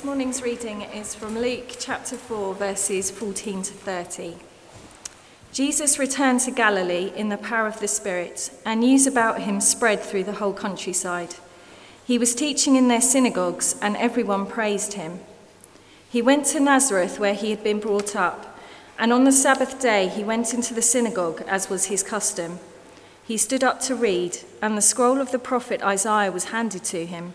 This morning's reading is from Luke chapter 4, verses 14 to 30. Jesus returned to Galilee in the power of the Spirit, and news about him spread through the whole countryside. He was teaching in their synagogues, and everyone praised him. He went to Nazareth, where he had been brought up, and on the Sabbath day he went into the synagogue, as was his custom. He stood up to read, and the scroll of the prophet Isaiah was handed to him.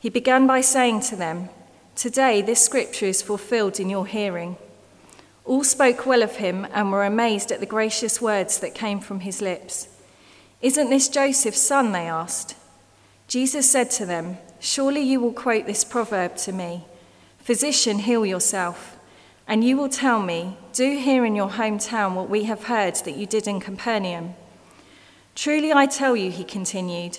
He began by saying to them, Today this scripture is fulfilled in your hearing. All spoke well of him and were amazed at the gracious words that came from his lips. Isn't this Joseph's son? They asked. Jesus said to them, Surely you will quote this proverb to me Physician, heal yourself. And you will tell me, Do here in your hometown what we have heard that you did in Capernaum. Truly I tell you, he continued.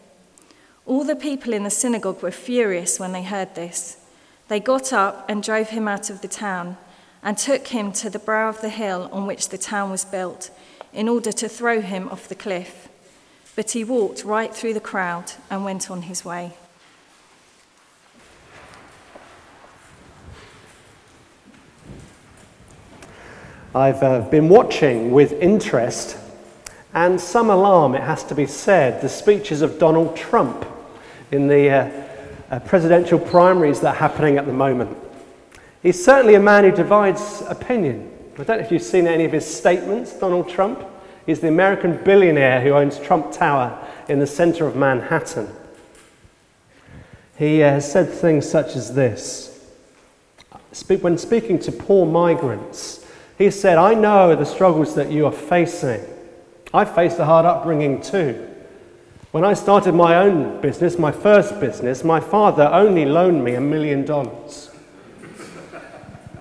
All the people in the synagogue were furious when they heard this. They got up and drove him out of the town and took him to the brow of the hill on which the town was built in order to throw him off the cliff. But he walked right through the crowd and went on his way. I've uh, been watching with interest and some alarm, it has to be said, the speeches of Donald Trump in the uh, uh, presidential primaries that are happening at the moment. He's certainly a man who divides opinion. I don't know if you've seen any of his statements, Donald Trump. He's the American billionaire who owns Trump Tower in the center of Manhattan. He uh, has said things such as this. When speaking to poor migrants, he said, I know the struggles that you are facing. I faced a hard upbringing too. When I started my own business, my first business, my father only loaned me a million dollars.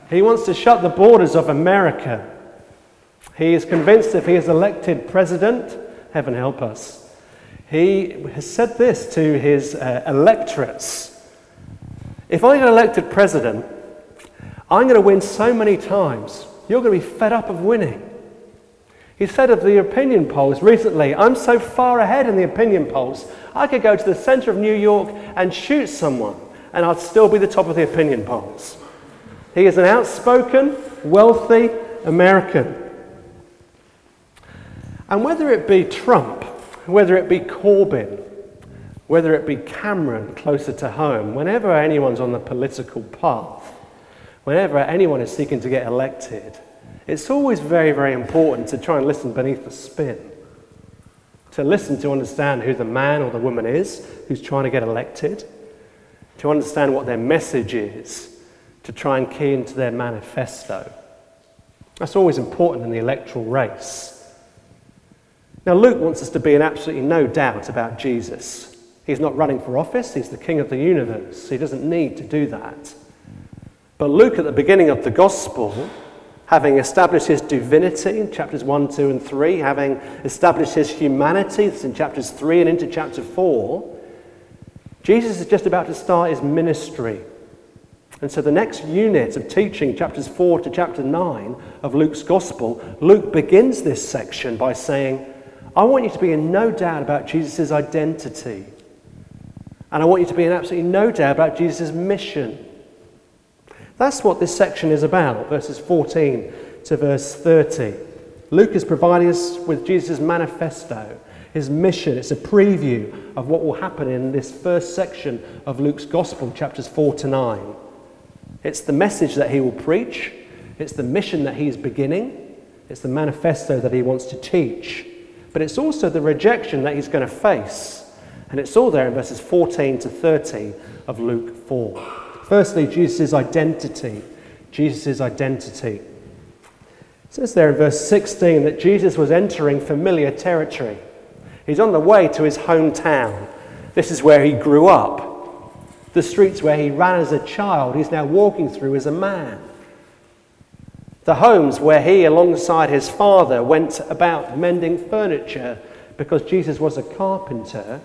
He wants to shut the borders of America. He is convinced if he is elected president, heaven help us, he has said this to his uh, electorates If I get elected president, I'm going to win so many times, you're going to be fed up of winning. He said of the opinion polls recently, I'm so far ahead in the opinion polls, I could go to the center of New York and shoot someone, and I'd still be the top of the opinion polls. He is an outspoken, wealthy American. And whether it be Trump, whether it be Corbyn, whether it be Cameron closer to home, whenever anyone's on the political path, whenever anyone is seeking to get elected, it's always very, very important to try and listen beneath the spin. To listen to understand who the man or the woman is who's trying to get elected, to understand what their message is, to try and key into their manifesto. That's always important in the electoral race. Now, Luke wants us to be in absolutely no doubt about Jesus. He's not running for office, he's the king of the universe. He doesn't need to do that. But Luke, at the beginning of the gospel, having established his divinity in chapters 1, 2, and 3, having established his humanity, that's in chapters 3 and into chapter 4, Jesus is just about to start his ministry. And so the next unit of teaching, chapters 4 to chapter 9 of Luke's gospel, Luke begins this section by saying, I want you to be in no doubt about Jesus' identity. And I want you to be in absolutely no doubt about Jesus' mission. That's what this section is about, verses 14 to verse 30. Luke is providing us with Jesus' manifesto, his mission. It's a preview of what will happen in this first section of Luke's gospel, chapters 4 to 9. It's the message that he will preach, It's the mission that he's beginning, it's the manifesto that he wants to teach, but it's also the rejection that he's going to face. And it's all there in verses 14 to 30 of Luke 4. Firstly, Jesus' identity. Jesus' identity. It says there in verse 16 that Jesus was entering familiar territory. He's on the way to his hometown. This is where he grew up. The streets where he ran as a child, he's now walking through as a man. The homes where he, alongside his father, went about mending furniture because Jesus was a carpenter.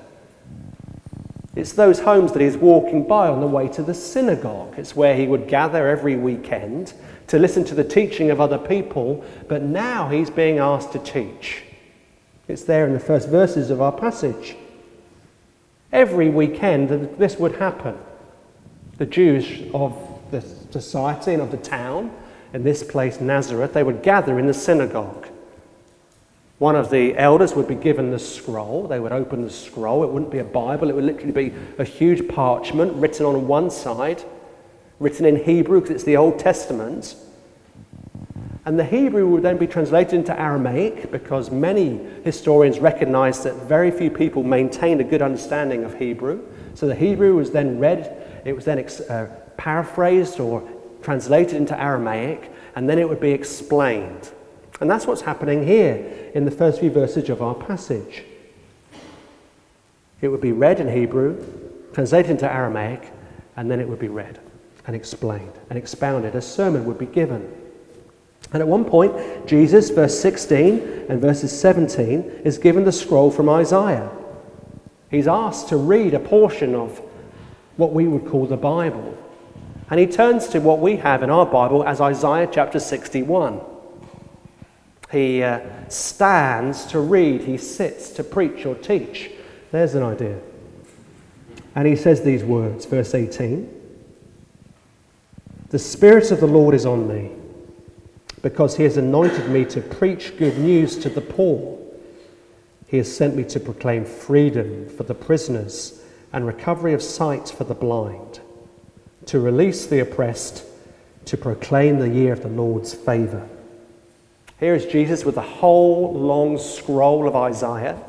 It's those homes that he's walking by on the way to the synagogue. It's where he would gather every weekend to listen to the teaching of other people, but now he's being asked to teach. It's there in the first verses of our passage. Every weekend, this would happen. The Jews of the society and of the town, in this place, Nazareth, they would gather in the synagogue. One of the elders would be given the scroll. They would open the scroll. It wouldn't be a Bible, it would literally be a huge parchment written on one side, written in Hebrew because it's the Old Testament. And the Hebrew would then be translated into Aramaic because many historians recognize that very few people maintained a good understanding of Hebrew. So the Hebrew was then read, it was then uh, paraphrased or translated into Aramaic, and then it would be explained. And that's what's happening here in the first few verses of our passage. It would be read in Hebrew, translated into Aramaic, and then it would be read and explained and expounded. A sermon would be given. And at one point, Jesus, verse 16 and verses 17, is given the scroll from Isaiah. He's asked to read a portion of what we would call the Bible. And he turns to what we have in our Bible as Isaiah chapter 61. He uh, stands to read, he sits to preach or teach. There's an idea. And he says these words, verse 18 The Spirit of the Lord is on me, because he has anointed me to preach good news to the poor. He has sent me to proclaim freedom for the prisoners and recovery of sight for the blind, to release the oppressed, to proclaim the year of the Lord's favour. Here is Jesus with a whole long scroll of Isaiah,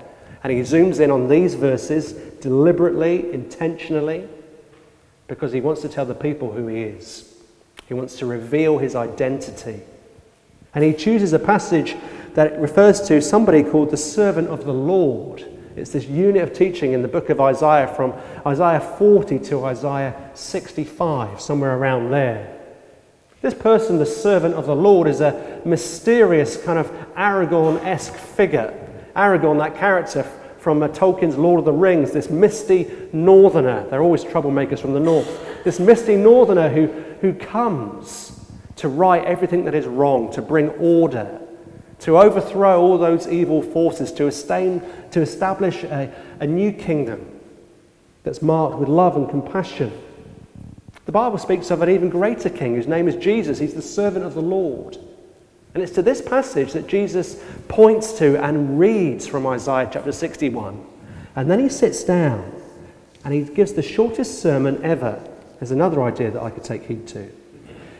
and he zooms in on these verses deliberately, intentionally, because he wants to tell the people who he is. He wants to reveal his identity. And he chooses a passage that refers to somebody called the servant of the Lord. It's this unit of teaching in the book of Isaiah from Isaiah 40 to Isaiah 65, somewhere around there. This person, the servant of the Lord, is a mysterious kind of Aragorn esque figure. Aragorn, that character from uh, Tolkien's Lord of the Rings, this misty northerner. They're always troublemakers from the north. This misty northerner who, who comes to right everything that is wrong, to bring order, to overthrow all those evil forces, to, estain, to establish a, a new kingdom that's marked with love and compassion the Bible speaks of an even greater king whose name is Jesus. He's the servant of the Lord. And it's to this passage that Jesus points to and reads from Isaiah chapter 61. And then he sits down and he gives the shortest sermon ever. There's another idea that I could take heed to.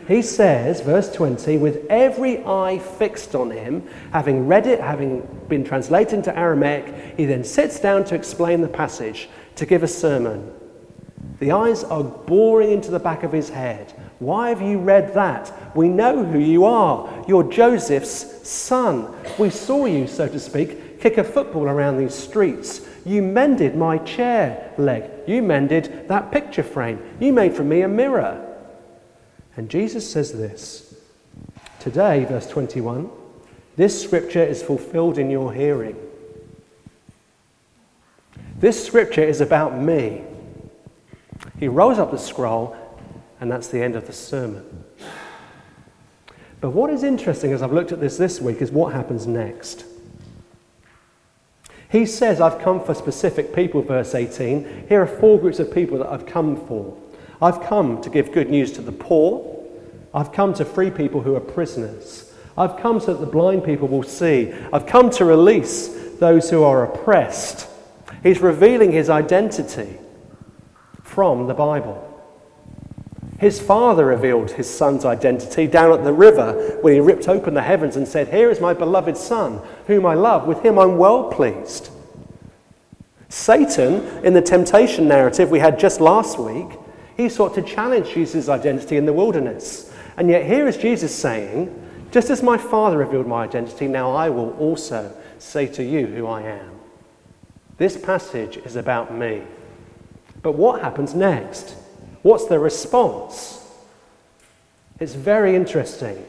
He says, verse 20, with every eye fixed on him, having read it, having been translated into Aramaic, he then sits down to explain the passage, to give a sermon. The eyes are boring into the back of his head. Why have you read that? We know who you are. You're Joseph's son. We saw you, so to speak, kick a football around these streets. You mended my chair leg. You mended that picture frame. You made for me a mirror. And Jesus says this Today, verse 21, this scripture is fulfilled in your hearing. This scripture is about me. He rolls up the scroll, and that's the end of the sermon. But what is interesting as I've looked at this this week is what happens next. He says, I've come for specific people, verse 18. Here are four groups of people that I've come for. I've come to give good news to the poor. I've come to free people who are prisoners. I've come so that the blind people will see. I've come to release those who are oppressed. He's revealing his identity from the Bible. His father revealed his son's identity down at the river when he ripped open the heavens and said, Here is my beloved son, whom I love. With him I'm well pleased. Satan, in the temptation narrative we had just last week, he sought to challenge Jesus' identity in the wilderness. And yet here is Jesus saying, Just as my Father revealed my identity, now I will also say to you who I am. This passage is about me. But what happens next? What's the response? It's very interesting.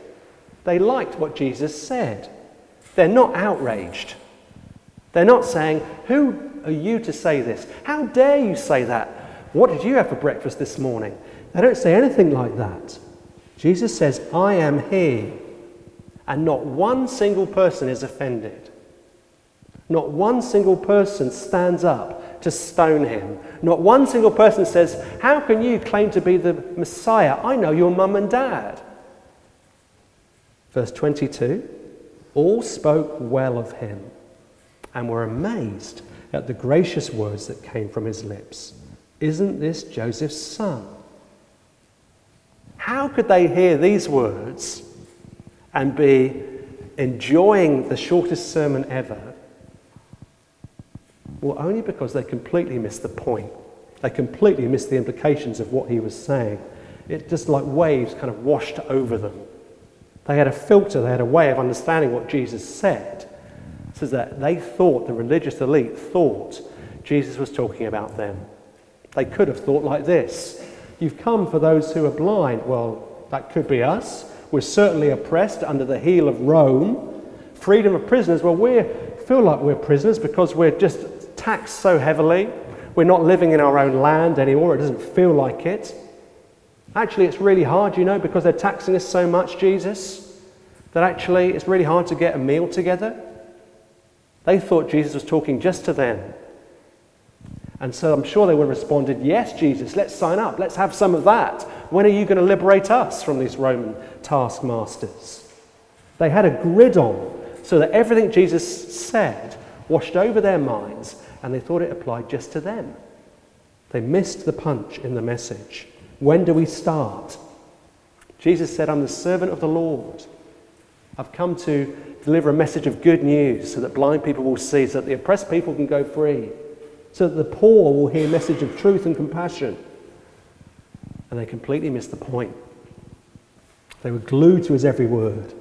They liked what Jesus said. They're not outraged. They're not saying, Who are you to say this? How dare you say that? What did you have for breakfast this morning? They don't say anything like that. Jesus says, I am He. And not one single person is offended. Not one single person stands up to stone him. Not one single person says, How can you claim to be the Messiah? I know your mum and dad. Verse 22 All spoke well of him and were amazed at the gracious words that came from his lips. Isn't this Joseph's son? How could they hear these words and be enjoying the shortest sermon ever? Only because they completely missed the point. They completely missed the implications of what he was saying. It just like waves kind of washed over them. They had a filter, they had a way of understanding what Jesus said, so that they thought, the religious elite thought, Jesus was talking about them. They could have thought like this You've come for those who are blind. Well, that could be us. We're certainly oppressed under the heel of Rome. Freedom of prisoners. Well, we feel like we're prisoners because we're just taxed so heavily. We're not living in our own land anymore. It doesn't feel like it. Actually, it's really hard, you know, because they're taxing us so much, Jesus, that actually it's really hard to get a meal together. They thought Jesus was talking just to them. And so I'm sure they would have responded, Yes, Jesus, let's sign up. Let's have some of that. When are you going to liberate us from these Roman taskmasters? They had a grid on so that everything Jesus said washed over their minds and they thought it applied just to them. They missed the punch in the message. When do we start? Jesus said, I'm the servant of the Lord. I've come to deliver a message of good news so that blind people will see, so that the oppressed people can go free so that the poor will hear a message of truth and compassion. And they completely missed the point. They were glued to his every word.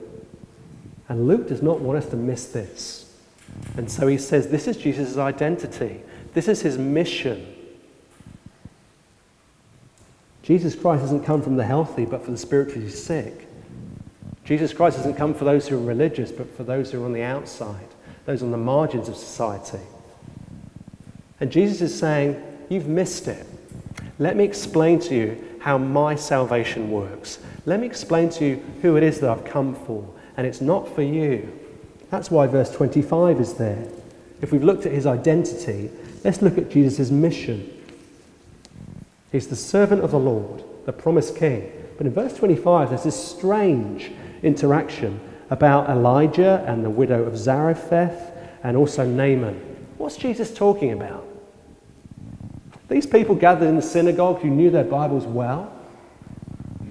And Luke does not want us to miss this. And so he says this is Jesus' identity, this is his mission. Jesus Christ hasn't come from the healthy, but for the spiritually sick. Jesus Christ hasn't come for those who are religious, but for those who are on the outside, those on the margins of society. And Jesus is saying, You've missed it. Let me explain to you how my salvation works. Let me explain to you who it is that I've come for. And it's not for you. That's why verse 25 is there. If we've looked at his identity, let's look at Jesus' mission. He's the servant of the Lord, the promised king. But in verse 25, there's this strange interaction about Elijah and the widow of Zarephath and also Naaman. What's Jesus talking about? These people gathered in the synagogue who knew their Bibles well,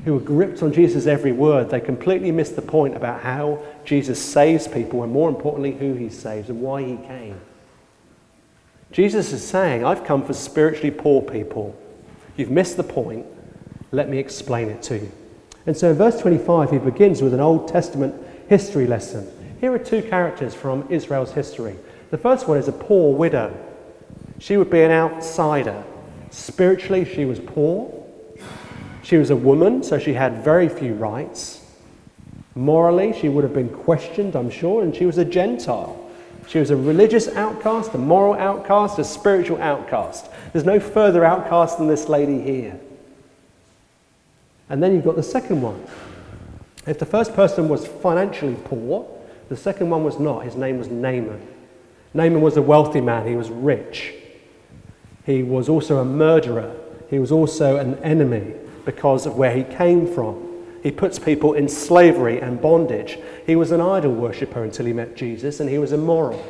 who were gripped on Jesus' every word, they completely missed the point about how Jesus saves people and, more importantly, who he saves and why he came. Jesus is saying, I've come for spiritually poor people. You've missed the point. Let me explain it to you. And so in verse 25, he begins with an Old Testament history lesson. Here are two characters from Israel's history. The first one is a poor widow. She would be an outsider. Spiritually, she was poor. She was a woman, so she had very few rights. Morally, she would have been questioned, I'm sure, and she was a Gentile. She was a religious outcast, a moral outcast, a spiritual outcast. There's no further outcast than this lady here. And then you've got the second one. If the first person was financially poor, the second one was not. His name was Naaman. Naaman was a wealthy man, he was rich. He was also a murderer. He was also an enemy because of where he came from. He puts people in slavery and bondage. He was an idol worshipper until he met Jesus, and he was immoral.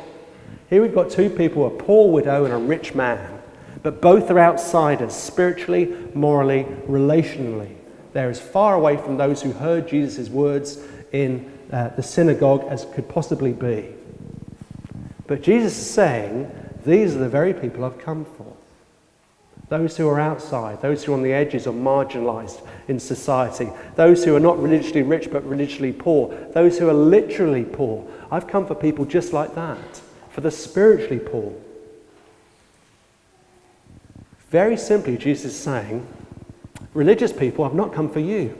Here we've got two people a poor widow and a rich man, but both are outsiders spiritually, morally, relationally. They're as far away from those who heard Jesus' words in uh, the synagogue as could possibly be. But Jesus is saying, These are the very people I've come for. Those who are outside, those who are on the edges or marginalized in society, those who are not religiously rich but religiously poor, those who are literally poor. I've come for people just like that, for the spiritually poor. Very simply, Jesus is saying, Religious people, I've not come for you.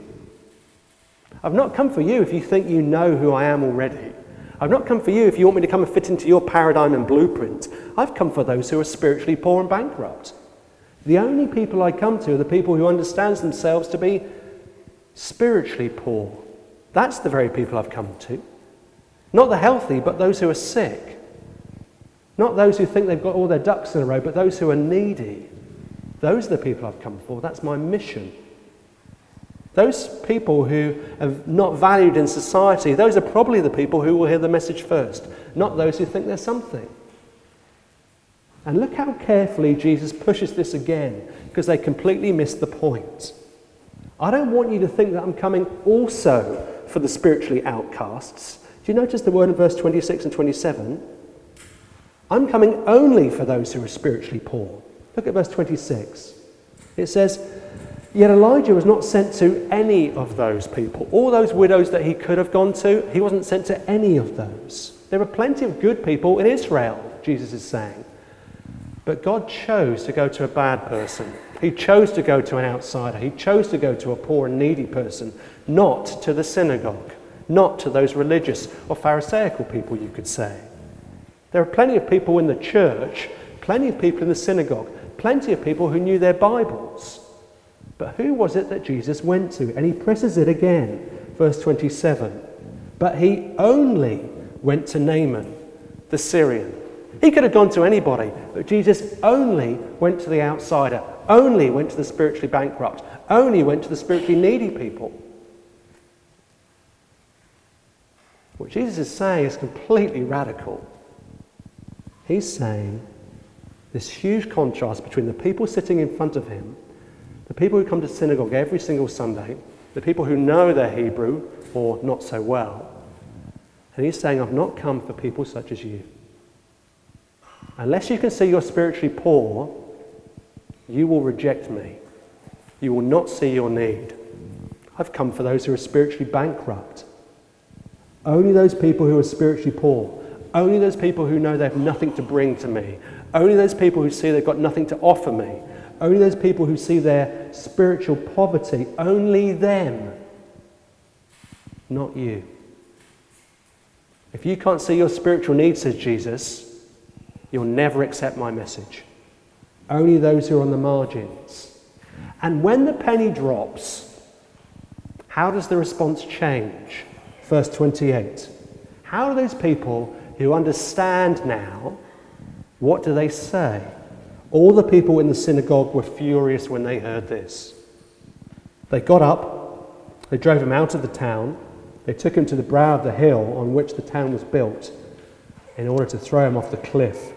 I've not come for you if you think you know who I am already. I've not come for you if you want me to come and fit into your paradigm and blueprint. I've come for those who are spiritually poor and bankrupt. The only people I come to are the people who understand themselves to be spiritually poor. That's the very people I've come to. Not the healthy, but those who are sick. Not those who think they've got all their ducks in a row, but those who are needy. Those are the people I've come for. That's my mission. Those people who are not valued in society, those are probably the people who will hear the message first, not those who think they're something. And look how carefully Jesus pushes this again, because they completely miss the point. I don't want you to think that I'm coming also for the spiritually outcasts. Do you notice the word in verse 26 and 27? I'm coming only for those who are spiritually poor. Look at verse 26. It says, Yet Elijah was not sent to any of those people. All those widows that he could have gone to, he wasn't sent to any of those. There were plenty of good people in Israel, Jesus is saying. But God chose to go to a bad person. He chose to go to an outsider. He chose to go to a poor and needy person, not to the synagogue, not to those religious or Pharisaical people, you could say. There are plenty of people in the church, plenty of people in the synagogue plenty of people who knew their Bibles. But who was it that Jesus went to? And he presses it again, verse 27. But he only went to Naaman, the Syrian. He could have gone to anybody, but Jesus only went to the outsider, only went to the spiritually bankrupt, only went to the spiritually needy people. What Jesus is saying is completely radical. He's saying, this huge contrast between the people sitting in front of him, the people who come to synagogue every single Sunday, the people who know their Hebrew or not so well. And he's saying, I've not come for people such as you. Unless you can see you're spiritually poor, you will reject me. You will not see your need. I've come for those who are spiritually bankrupt. Only those people who are spiritually poor, only those people who know they have nothing to bring to me, only those people who see they've got nothing to offer me, only those people who see their spiritual poverty, only them, not you. If you can't see your spiritual needs, says Jesus, you'll never accept my message. Only those who are on the margins. And when the penny drops, how does the response change? Verse 28. How do those people who understand now what do they say? All the people in the synagogue were furious when they heard this. They got up, they drove him out of the town, they took him to the brow of the hill on which the town was built in order to throw him off the cliff.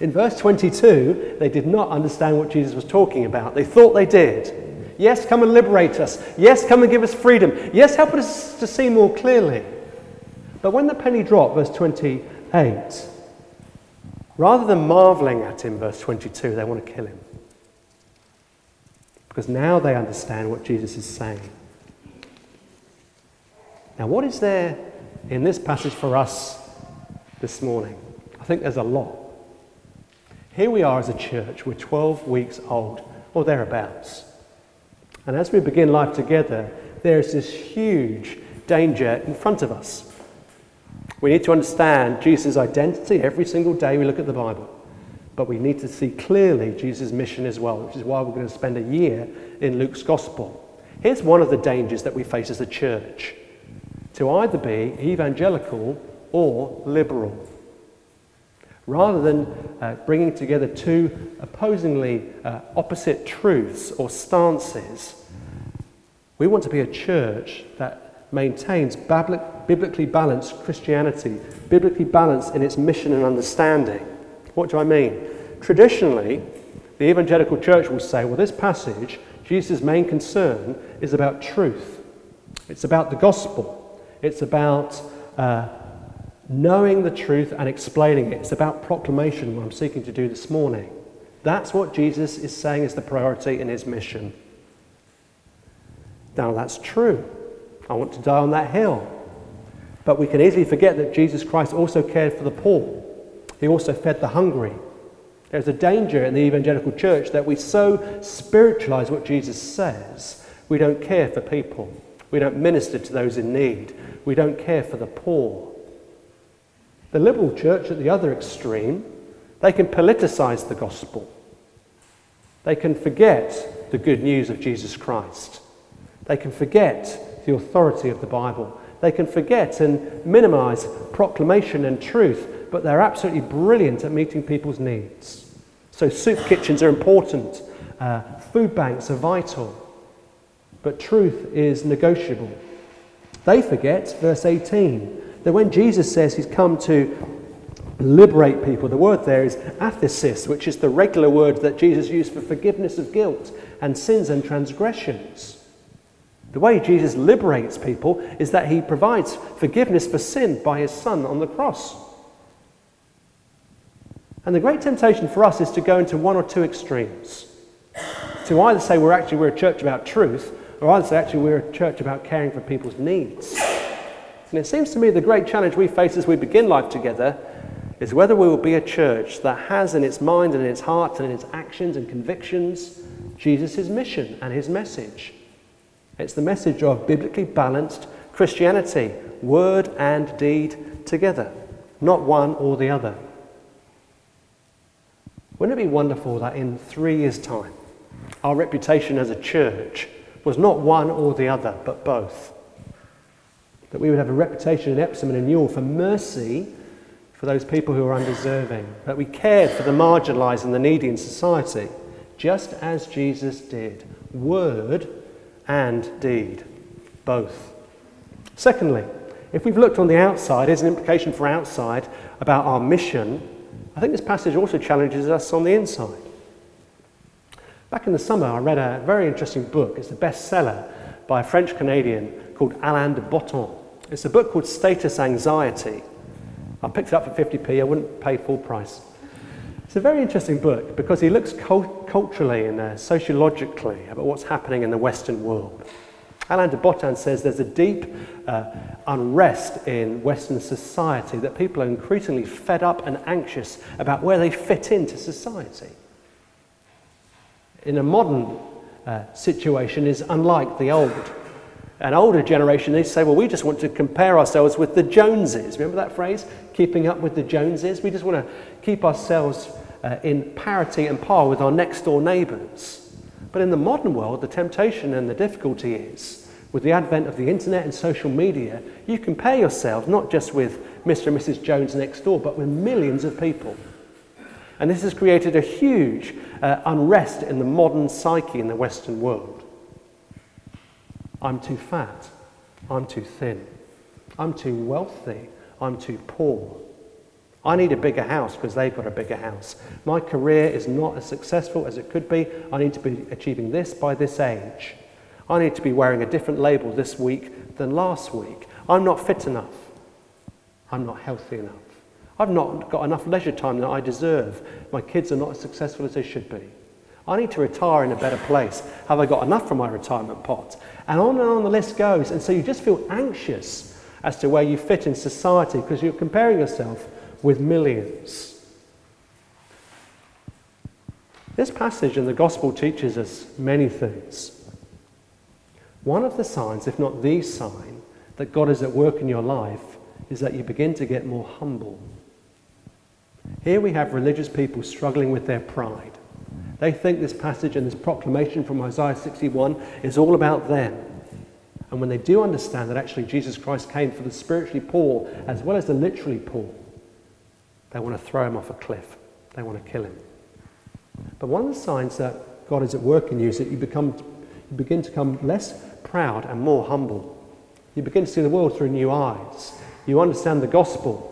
In verse 22, they did not understand what Jesus was talking about. They thought they did. Yes, come and liberate us. Yes, come and give us freedom. Yes, help us to see more clearly. But when the penny dropped, verse 28, Rather than marveling at him, verse 22, they want to kill him. Because now they understand what Jesus is saying. Now, what is there in this passage for us this morning? I think there's a lot. Here we are as a church, we're 12 weeks old, or thereabouts. And as we begin life together, there's this huge danger in front of us. We need to understand Jesus' identity every single day we look at the Bible. But we need to see clearly Jesus' mission as well, which is why we're going to spend a year in Luke's Gospel. Here's one of the dangers that we face as a church to either be evangelical or liberal. Rather than uh, bringing together two opposingly uh, opposite truths or stances, we want to be a church that maintains biblically balanced Christianity, biblically balanced in its mission and understanding. What do I mean? Traditionally, the evangelical church will say, well, this passage Jesus' main concern is about truth. It's about the gospel. It's about uh, knowing the truth and explaining it. It's about proclamation, what I'm seeking to do this morning. That's what Jesus is saying is the priority in his mission. Now, that's true. I want to die on that hill. But we can easily forget that Jesus Christ also cared for the poor, he also fed the hungry. There's a danger in the evangelical church that we so spiritualize what Jesus says, we don't care for people. We don't minister to those in need. We don't care for the poor. The liberal church at the other extreme, they can politicize the gospel. They can forget the good news of Jesus Christ. They can forget the authority of the Bible. They can forget and minimize proclamation and truth, but they're absolutely brilliant at meeting people's needs. So, soup kitchens are important, uh, food banks are vital, but truth is negotiable. They forget, verse 18, that when Jesus says he's come to liberate people, the word there is aphesis, which is the regular word that Jesus used for forgiveness of guilt and sins and transgressions. The way Jesus liberates people is that he provides forgiveness for sin by his Son on the cross. And the great temptation for us is to go into one or two extremes. To either say we're actually we're a church about truth, or either say actually we're a church about caring for people's needs. And it seems to me the great challenge we face as we begin life together is whether we will be a church that has in its mind and in its heart and in its actions and convictions Jesus' mission and his message. It's the message of biblically balanced Christianity, word and deed together, not one or the other. Wouldn't it be wonderful that in three years' time, our reputation as a church was not one or the other, but both? That we would have a reputation in Epsom and in Ewell for mercy for those people who are undeserving, that we cared for the marginalised and the needy in society, just as Jesus did. Word and deed, both. Secondly, if we've looked on the outside, here's an implication for outside about our mission. I think this passage also challenges us on the inside. Back in the summer, I read a very interesting book. It's a bestseller by a French Canadian called Alain de Botton. It's a book called Status Anxiety. I picked it up for 50p, I wouldn't pay full price. It's a very interesting book because he looks cult- culturally and uh, sociologically about what's happening in the Western world. Alain de Botton says there's a deep uh, unrest in Western society, that people are increasingly fed up and anxious about where they fit into society. In a modern uh, situation is unlike the old. An older generation, they say, well, we just want to compare ourselves with the Joneses. Remember that phrase? Keeping up with the Joneses? We just want to keep ourselves uh, in parity and par with our next door neighbours. But in the modern world, the temptation and the difficulty is with the advent of the internet and social media, you compare yourselves not just with Mr. and Mrs. Jones next door, but with millions of people. And this has created a huge uh, unrest in the modern psyche in the Western world. I'm too fat. I'm too thin. I'm too wealthy. I'm too poor. I need a bigger house because they've got a bigger house. My career is not as successful as it could be. I need to be achieving this by this age. I need to be wearing a different label this week than last week. I'm not fit enough. I'm not healthy enough. I've not got enough leisure time that I deserve. My kids are not as successful as they should be. I need to retire in a better place. Have I got enough from my retirement pot? And on and on the list goes. And so you just feel anxious as to where you fit in society because you're comparing yourself with millions. This passage in the gospel teaches us many things. One of the signs, if not the sign, that God is at work in your life is that you begin to get more humble. Here we have religious people struggling with their pride. They think this passage and this proclamation from Isaiah 61 is all about them. And when they do understand that actually Jesus Christ came for the spiritually poor as well as the literally poor, they want to throw him off a cliff. They want to kill him. But one of the signs that God is at work in you is that you, become, you begin to become less proud and more humble. You begin to see the world through new eyes. You understand the gospel.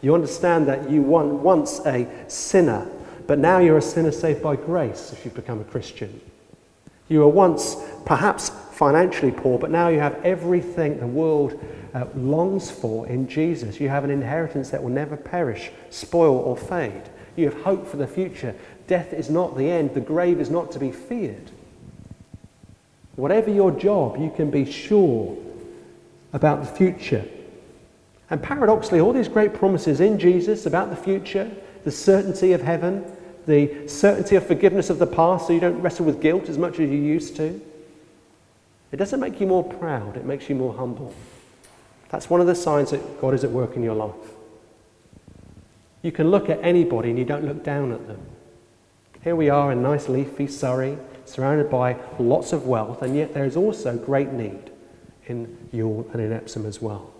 You understand that you were once a sinner, but now you're a sinner saved by grace if you've become a Christian. You were once perhaps financially poor, but now you have everything the world uh, longs for in Jesus. You have an inheritance that will never perish, spoil, or fade. You have hope for the future. Death is not the end, the grave is not to be feared. Whatever your job, you can be sure about the future. And paradoxically, all these great promises in Jesus about the future, the certainty of heaven, the certainty of forgiveness of the past so you don't wrestle with guilt as much as you used to, it doesn't make you more proud, it makes you more humble. That's one of the signs that God is at work in your life. You can look at anybody and you don't look down at them. Here we are in nice leafy Surrey, surrounded by lots of wealth, and yet there is also great need in Ewell and in Epsom as well.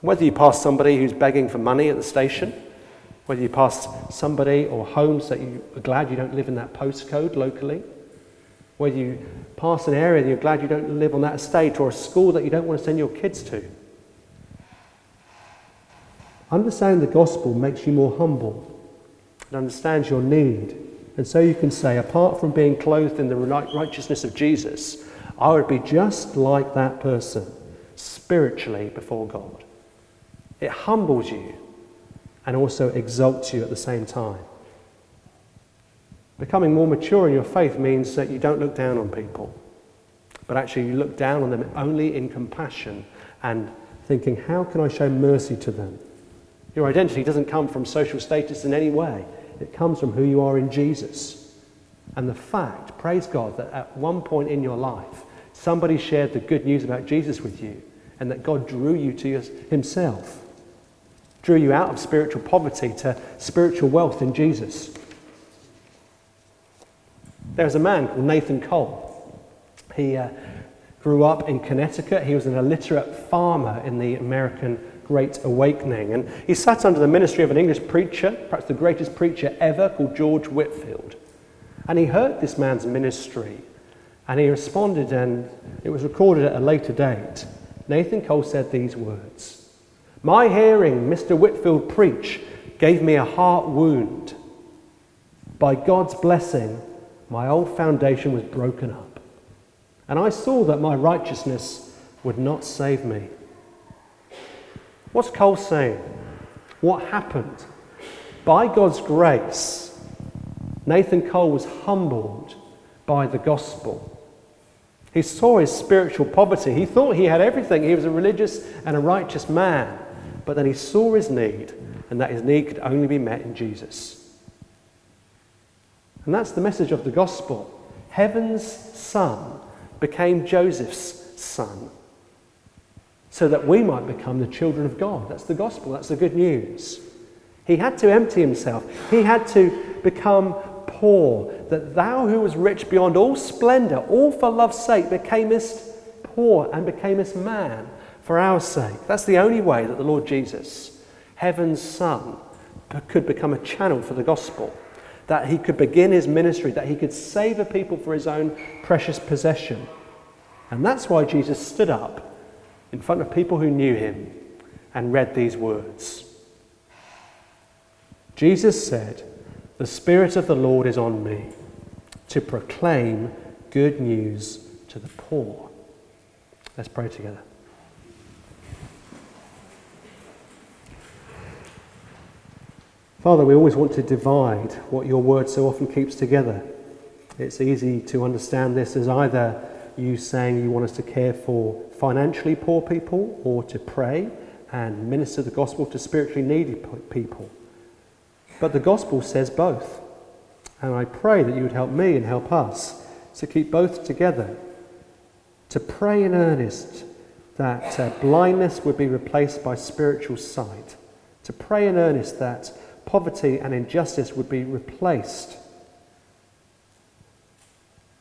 Whether you pass somebody who's begging for money at the station, whether you pass somebody or homes that you are glad you don't live in that postcode locally, whether you pass an area and you're glad you don't live on that estate or a school that you don't want to send your kids to. Understanding the gospel makes you more humble and understands your need. And so you can say, apart from being clothed in the righteousness of Jesus, I would be just like that person spiritually before God. It humbles you and also exalts you at the same time. Becoming more mature in your faith means that you don't look down on people, but actually you look down on them only in compassion and thinking, how can I show mercy to them? Your identity doesn't come from social status in any way, it comes from who you are in Jesus. And the fact, praise God, that at one point in your life, somebody shared the good news about Jesus with you and that God drew you to Himself drew you out of spiritual poverty to spiritual wealth in Jesus. There was a man called Nathan Cole. He uh, grew up in Connecticut. He was an illiterate farmer in the American Great Awakening. And he sat under the ministry of an English preacher, perhaps the greatest preacher ever, called George Whitefield. And he heard this man's ministry and he responded, and it was recorded at a later date. Nathan Cole said these words my hearing Mr. Whitefield preach gave me a heart wound. By God's blessing, my old foundation was broken up, and I saw that my righteousness would not save me. What's Cole saying? What happened? By God's grace, Nathan Cole was humbled by the gospel. He saw his spiritual poverty. He thought he had everything. He was a religious and a righteous man. But then he saw his need, and that his need could only be met in Jesus. And that's the message of the gospel. Heaven's son became Joseph's son so that we might become the children of God. That's the gospel, that's the good news. He had to empty himself, he had to become poor, that thou who was rich beyond all splendor, all for love's sake, becamest poor and becamest man for our sake. That's the only way that the Lord Jesus, heaven's Son, could become a channel for the gospel. That he could begin his ministry, that he could save a people for his own precious possession. And that's why Jesus stood up in front of people who knew him and read these words. Jesus said, The Spirit of the Lord is on me to proclaim good news to the poor. Let's pray together. Father, we always want to divide what your word so often keeps together. It's easy to understand this as either you saying you want us to care for financially poor people or to pray and minister the gospel to spiritually needy people. But the gospel says both. And I pray that you would help me and help us to keep both together, to pray in earnest that uh, blindness would be replaced by spiritual sight, to pray in earnest that poverty and injustice would be replaced.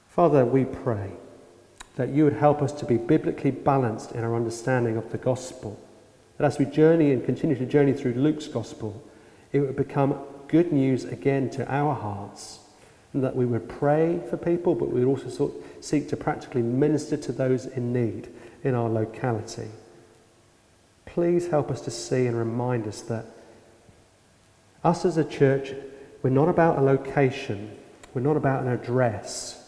Father, we pray that you would help us to be biblically balanced in our understanding of the gospel. That as we journey and continue to journey through Luke's gospel, it would become good news again to our hearts. And that we would pray for people, but we would also seek to practically minister to those in need in our locality. Please help us to see and remind us that us as a church, we're not about a location, we're not about an address,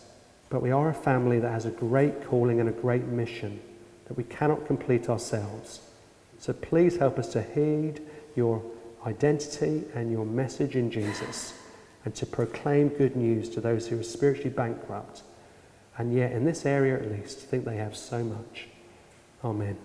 But we are a family that has a great calling and a great mission that we cannot complete ourselves. So please help us to heed your identity and your message in Jesus and to proclaim good news to those who are spiritually bankrupt and yet, in this area at least, think they have so much. Amen.